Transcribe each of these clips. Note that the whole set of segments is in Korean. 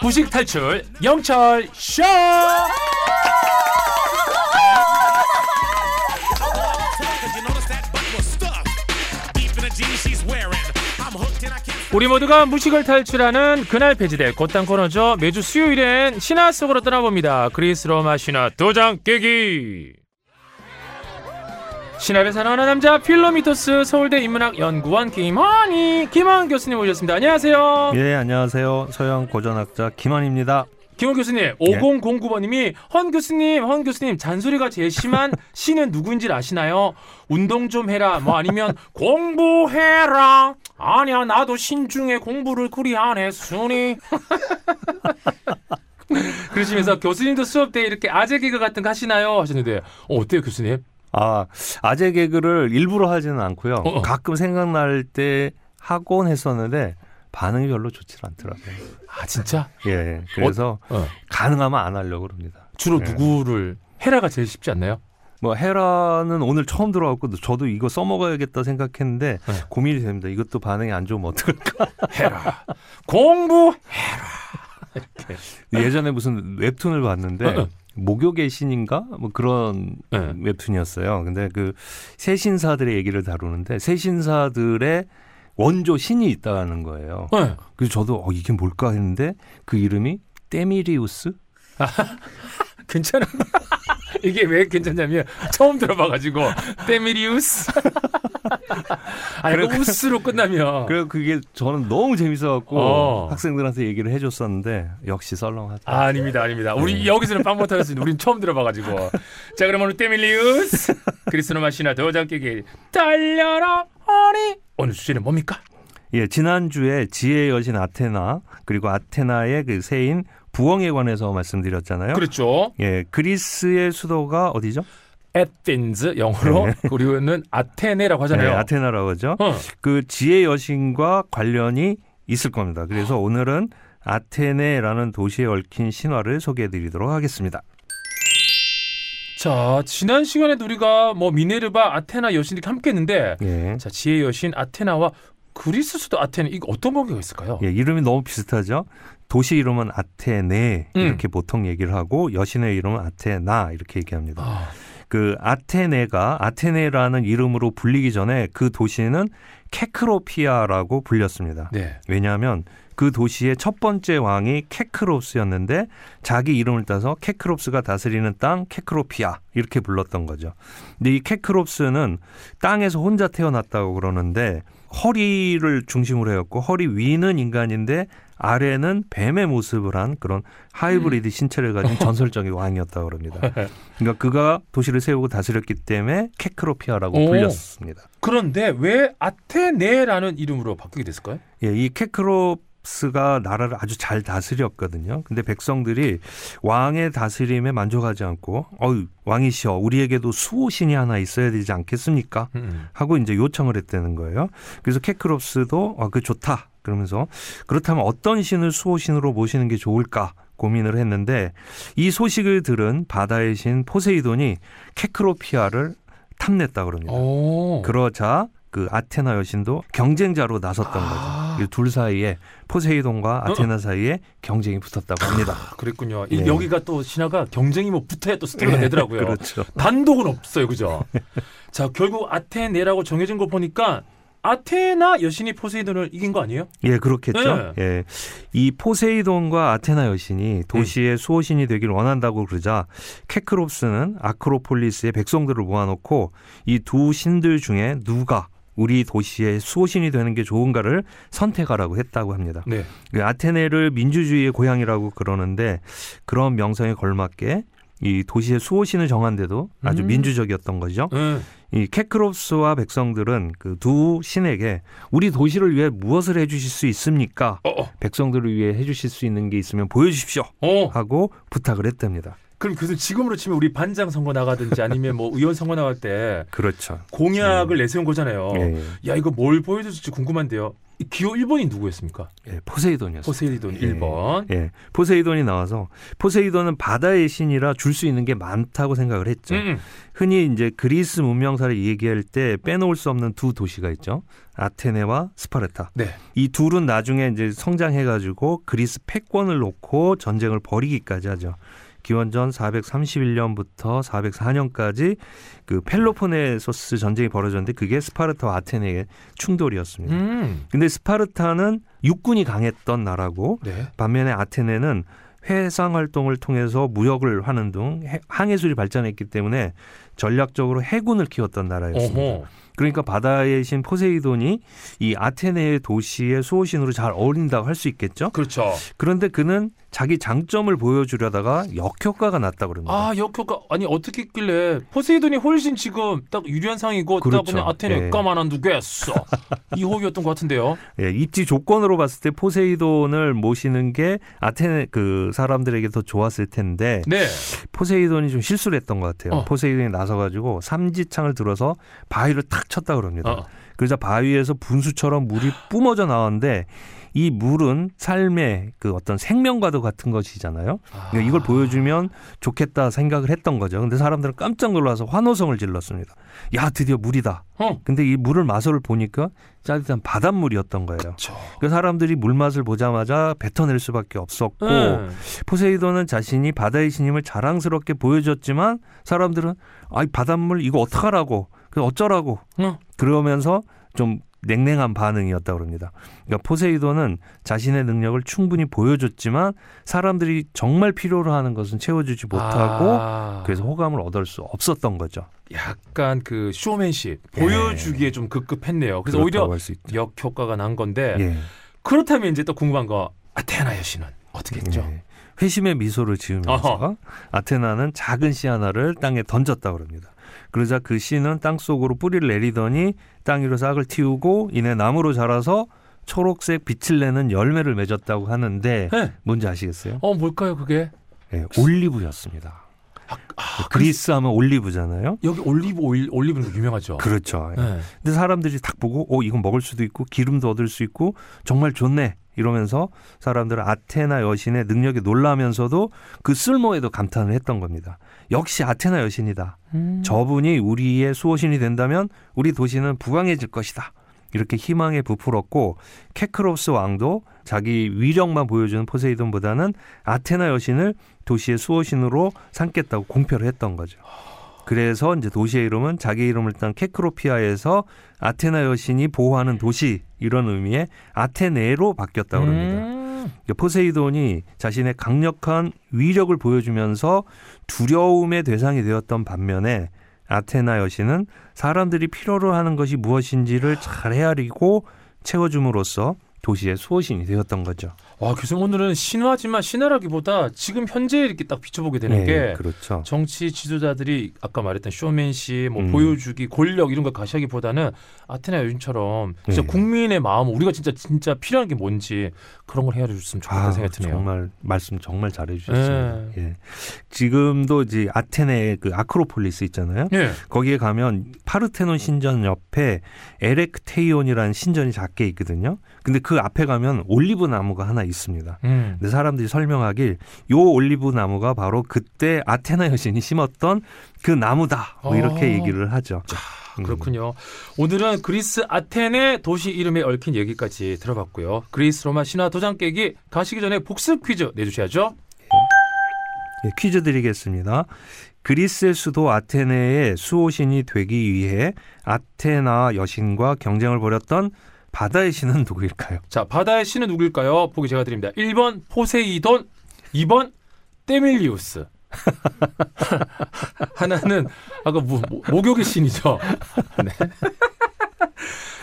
부식 탈출 영철 쇼. 우리 모두가 무식을 탈출하는 그날 폐지될 곧단 코너죠. 매주 수요일엔 신화 속으로 떠나봅니다. 그리스 로마 신화 도장 깨기. 신화를 사랑하는 남자 필로미토스 서울대 인문학 연구원 김환희 김환 교수님 오셨습니다. 안녕하세요. 예, 안녕하세요. 서양 고전학자 김환입니다. 김원 교수님, 5009번님이 헌 교수님, 헌 교수님 잔소리가 제일 심한 신은 누구인지 아시나요? 운동 좀 해라, 뭐 아니면 공부해라. 아니야, 나도 신 중에 공부를 그리 안 했으니. 그러시면서 교수님도 수업 때 이렇게 아재 개그 같은 거 하시나요? 하셨는데, 어, 어때요, 교수님? 아, 아재 개그를 일부러 하지는 않고요. 어, 어. 가끔 생각날 때 하곤 했었는데 반응이 별로 좋지 않더라고요. 아, 진짜? 예, 그래서 어. 가능하면 안 하려고 합니다. 주로 네. 누구를, 헤라가 제일 쉽지 않나요? 뭐 헤라는 오늘 처음 들어왔고 저도 이거 써먹어야겠다 생각했는데 네. 고민이 됩니다. 이것도 반응이 안 좋으면 어떡할까? 헤라. 공부! 예전에 무슨 웹툰을 봤는데 어, 어. 목욕의 신인가 뭐 그런 네. 웹툰이었어요. 근데 그 세신사들의 얘기를 다루는데 세신사들의 원조 신이 있다는 거예요. 네. 그래서 저도 어, 이게 뭘까 했는데 그 이름이 때미리우스? 괜찮아. 이게 왜 괜찮냐면 처음 들어봐가지고 때미리우스. 아 이거 그래, 우스로 끝나면 그래서 그게 저는 너무 재밌어갖고 어. 학생들한테 얘기를 해줬었는데 역시 썰렁하다. 아, 아닙니다, 아닙니다. 우리 네. 여기서는 빵 못하겠습니다. 우린 처음 들어봐가지고. 자, 그럼 오늘 때밀리우스 그리스노 마 시나 도장 깨기 달려라 허니 오늘 주제는 뭡니까? 예, 지난주에 지혜의 여신 아테나 그리고 아테나의 그 세인 부엉에 관해서 말씀드렸잖아요. 그렇죠. 예, 그리스의 수도가 어디죠? 에덴즈 영어로 네. 그리고는 아테네라고 하잖아요. 네, 아테나라고 하죠. 어. 그 지혜 여신과 관련이 있을 겁니다. 그래서 오늘은 아테네라는 도시에 얽힌 신화를 소개해 드리도록 하겠습니다. 자, 지난 시간에도 우리가 뭐 미네르바, 아테나 여신이 함께 했는데 예. 자, 지혜 여신 아테나와 그리스 수도 아테네 이거 어떤 관계가 있을까요? 예, 이름이 너무 비슷하죠. 도시 이름은 아테네 음. 이렇게 보통 얘기를 하고 여신의 이름은 아테나 이렇게 얘기합니다. 아, 그 아테네가 아테네라는 이름으로 불리기 전에 그 도시는 케크로피아라고 불렸습니다. 네. 왜냐하면 그 도시의 첫 번째 왕이 케크롭스였는데 자기 이름을 따서 케크롭스가 다스리는 땅 케크로피아 이렇게 불렀던 거죠. 근데 이 케크롭스는 땅에서 혼자 태어났다고 그러는데 허리를 중심으로 해갖고 허리 위는 인간인데 아래는 뱀의 모습을 한 그런 하이브리드 신체를 가진 전설적인 왕이었다고 그럽니다. 그러니까 그가 도시를 세우고 다스렸기 때문에 케크로피아라고 오. 불렸습니다. 그런데 왜 아테네라는 이름으로 바뀌게 됐을까요? 예, 이 케크롭스가 나라를 아주 잘 다스렸거든요. 근데 백성들이 왕의 다스림에 만족하지 않고, 어유 왕이시여, 우리에게도 수호신이 하나 있어야 되지 않겠습니까? 음. 하고 이제 요청을 했다는 거예요. 그래서 케크롭스도 어, 그 좋다. 그러면서 그렇다면 어떤 신을 수호신으로 모시는 게 좋을까 고민을 했는데 이 소식을 들은 바다의 신 포세이돈이 케크로피아를 탐냈다 그럽니다. 오. 그러자 그 아테나 여신도 경쟁자로 나섰던 아. 거죠. 이 둘 사이에 포세이돈과 아테나 사이에 경쟁이 붙었다고 합니다. 아, 그랬군요. 이- 네. 여기가 또 신화가 경쟁이 뭐 붙어야 또 스토리가 되더라고요. 그렇죠. 단독은 없어요, 그죠? 자, 결국 아테네라고 정해진 거 보니까 아테나 여신이 포세이돈을 이긴 거 아니에요? 예, 그렇겠죠. 예. 이 포세이돈과 아테나 여신이 도시의 수호신이 되길 원한다고 그러자 케크롭스는 아크로폴리스의 백성들을 모아놓고 이 두 신들 중에 누가 우리 도시의 수호신이 되는 게 좋은가를 선택하라고 했다고 합니다. 네. 그 아테네를 민주주의의 고향이라고 그러는데 그런 명성에 걸맞게 이 도시의 수호신을 정한 데도 아주 음. 민주적이었던 거죠. 응. 이 케크롭스와 백성들은 그 두 신에게 우리 도시를 위해 무엇을 해주실 수 있습니까? 어, 어. 백성들을 위해 해주실 수 있는 게 있으면 보여주십시오. 어. 하고 부탁을 했답니다. 그럼 교수님 지금으로 치면 우리 반장 선거 나가든지 아니면 뭐 의원 선거 나갈 때 그렇죠. 공약을 내세운 거잖아요. 예, 예. 야 이거 뭘 보여줄지 궁금한데요. 이 기호 1번이 누구였습니까? 예, 포세이돈이었어요. 포세이돈 예. 1번. 예, 포세이돈이 나와서 포세이돈은 바다의 신이라 줄 수 있는 게 많다고 생각을 했죠. 음, 흔히 이제 그리스 문명사를 얘기할 때 빼놓을 수 없는 두 도시가 있죠. 아테네와 스파르타. 네. 이 둘은 나중에 이제 성장해 가지고 그리스 패권을 놓고 전쟁을 벌이기까지 하죠. 기원전 431년부터 404년까지 그 펠로포네소스 전쟁이 벌어졌는데 그게 스파르타와 아테네의 충돌이었습니다. 음. 근데 스파르타는 육군이 강했던 나라고 네. 반면에 아테네는 해상 활동을 통해서 무역을 하는 등 해- 항해술이 발전했기 때문에 전략적으로 해군을 키웠던 나라였습니다. 어허. 그러니까 바다의 신 포세이돈이 이 아테네의 도시의 수호신으로 잘 어울린다고 할 수 있겠죠. 그렇죠. 그런데 그는 자기 장점을 보여주려다가 역효과가 났다 그럽니다. 아 역효과 아니 어떻게 했길래 포세이돈이 훨씬 지금 딱 유리한 상이고 딱 그렇죠. 그냥 아테네 예. 까만 두겠어 이 호흡이었던 것 같은데요. 예, 입지 조건으로 봤을 때 포세이돈을 모시는 게 아테네 그 사람들에게 더 좋았을 텐데 네. 포세이돈이 좀 실수를 했던 것 같아요. 어. 포세이돈이 나서가지고 삼지창을 들어서 바위를 탁 쳤다 그럽니다. 어. 그러자 바위에서 분수처럼 물이 뿜어져 나왔는데 이 물은 삶의 그 어떤 생명과도 같은 것이잖아요. 그러니까 이걸 보여주면 좋겠다 생각을 했던 거죠. 근데 사람들은 깜짝 놀라서 환호성을 질렀습니다. 야, 드디어 물이다. 어. 근데 이 물을 맛을 보니까 짜릿한 바닷물이었던 거예요. 그 사람들이 물 맛을 보자마자 뱉어낼 수밖에 없었고 네. 포세이돈은 자신이 바다의 신임을 자랑스럽게 보여줬지만 사람들은 아이 바닷물 이거 어떡하라고 그 어쩌라고 어. 그러면서 좀 냉랭한 반응이었다고 합니다. 그러니까 포세이돈은 자신의 능력을 충분히 보여줬지만 사람들이 정말 필요로 하는 것은 채워주지 못하고 아. 그래서 호감을 얻을 수 없었던 거죠. 약간 그 쇼맨십 예. 보여주기에 좀 급급했네요. 그래서 오히려. 역효과가 난 건데 예. 그렇다면 이제 또 궁금한 거 아테나 여신은 어떻게 했죠? 예. 회심의 미소를 지으면서 어허. 아테나는 작은 씨 하나를 땅에 던졌다고 합니다. 그러자 그 씨는 땅 속으로 뿌리를 내리더니 땅 위로 싹을 틔우고 이내 나무로 자라서 초록색 빛을 내는 열매를 맺었다고 하는데 네. 뭔지 아시겠어요? 어 뭘까요 그게? 예, 올리브였습니다. 아, 그리스 하면 올리브잖아요. 여기 올리브 오일 올리브는 유명하죠. 그렇죠. 네. 근데 사람들이 딱 보고 어 이건 먹을 수도 있고 기름도 얻을 수 있고 정말 좋네 이러면서 사람들은 아테나 여신의 능력에 놀라면서도 그 쓸모에도 감탄을 했던 겁니다. 역시 아테나 여신이다. 음. 저분이 우리의 수호신이 된다면 우리 도시는 부강해질 것이다. 이렇게 희망에 부풀었고 케크로스 왕도 자기 위력만 보여주는 포세이돈보다는 아테나 여신을 도시의 수호신으로 삼겠다고 공표를 했던 거죠. 그래서 이제 도시의 이름은 자기 이름을 딴 케크로피아에서 아테나 여신이 보호하는 도시 이런 의미의 아테네로 바뀌었다고 합니다. 음. 그러니까 포세이돈이 자신의 강력한 위력을 보여주면서 두려움의 대상이 되었던 반면에 아테나 여신은 사람들이 필요로 하는 것이 무엇인지를 잘 헤아리고 채워줌으로써 도시의 수호신이 되었던 거죠. 와 교수님 오늘은 신화지만 신화라기보다 지금 현재 이렇게 딱 비춰보게 되는 네, 게 그렇죠. 정치 지도자들이 아까 말했던 쇼맨십, 뭐 음. 보여주기, 권력 이런 걸 가시하기보다는 아테나 여인처럼 진짜 네. 국민의 마음, 우리가 진짜 진짜 필요한 게 뭔지 그런 걸 헤아려줬으면 좋겠다는 아, 생각이 드네요. 정말 말씀 정말 잘해주셨습니다. 네. 예. 지금도 이제 아테네 그 아크로폴리스 있잖아요. 예. 거기에 가면 파르테논 신전 옆에 에렉테이온이라는 신전이 작게 있거든요. 근데 그 앞에 가면 올리브 나무가 하나 있습니다. 음. 근데 사람들이 설명하길 요 올리브 나무가 바로 그때 아테나 여신이 심었던 그 나무다. 뭐 이렇게 아. 얘기를 하죠. 음. 그렇군요. 오늘은 그리스 아테네 도시 이름에 얽힌 얘기까지 들어봤고요. 그리스 로마 신화 도장 깨기 가시기 전에 복습 퀴즈 내주셔야죠. 예, 퀴즈 드리겠습니다. 그리스의 수도 아테네의 수호신이 되기 위해 아테나 여신과 경쟁을 벌였던 바다의 신은 누구일까요? 자, 바다의 신은 누구일까요? 보기 제가 드립니다. 1번 포세이돈, 2번 때밀리우스. 하나는 아까 모, 모- 목욕의 신이죠. 네.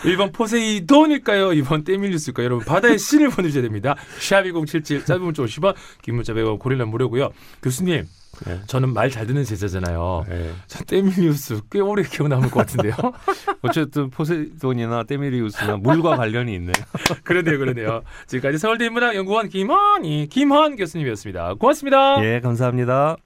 1번 포세이돈일까요? 2번 때밀리우스일까요? 여러분 바다의 신을 보내주셔야 됩니다. 샵1077 짧은 문자 50원 긴 문자 100원 고릴라 무료고요. 교수님 네. 저는 말 잘 듣는 제자잖아요. 예. 저 때밀리우스 꽤 오래 기억 남을 것 같은데요. 어쨌든 포세이돈이나 데메리우스나 물과 관련이 있네요. 그러네요, 그러네요. 지금까지 서울대 인문학 연구원 김헌이 김헌 교수님이었습니다. 고맙습니다. 예, 감사합니다.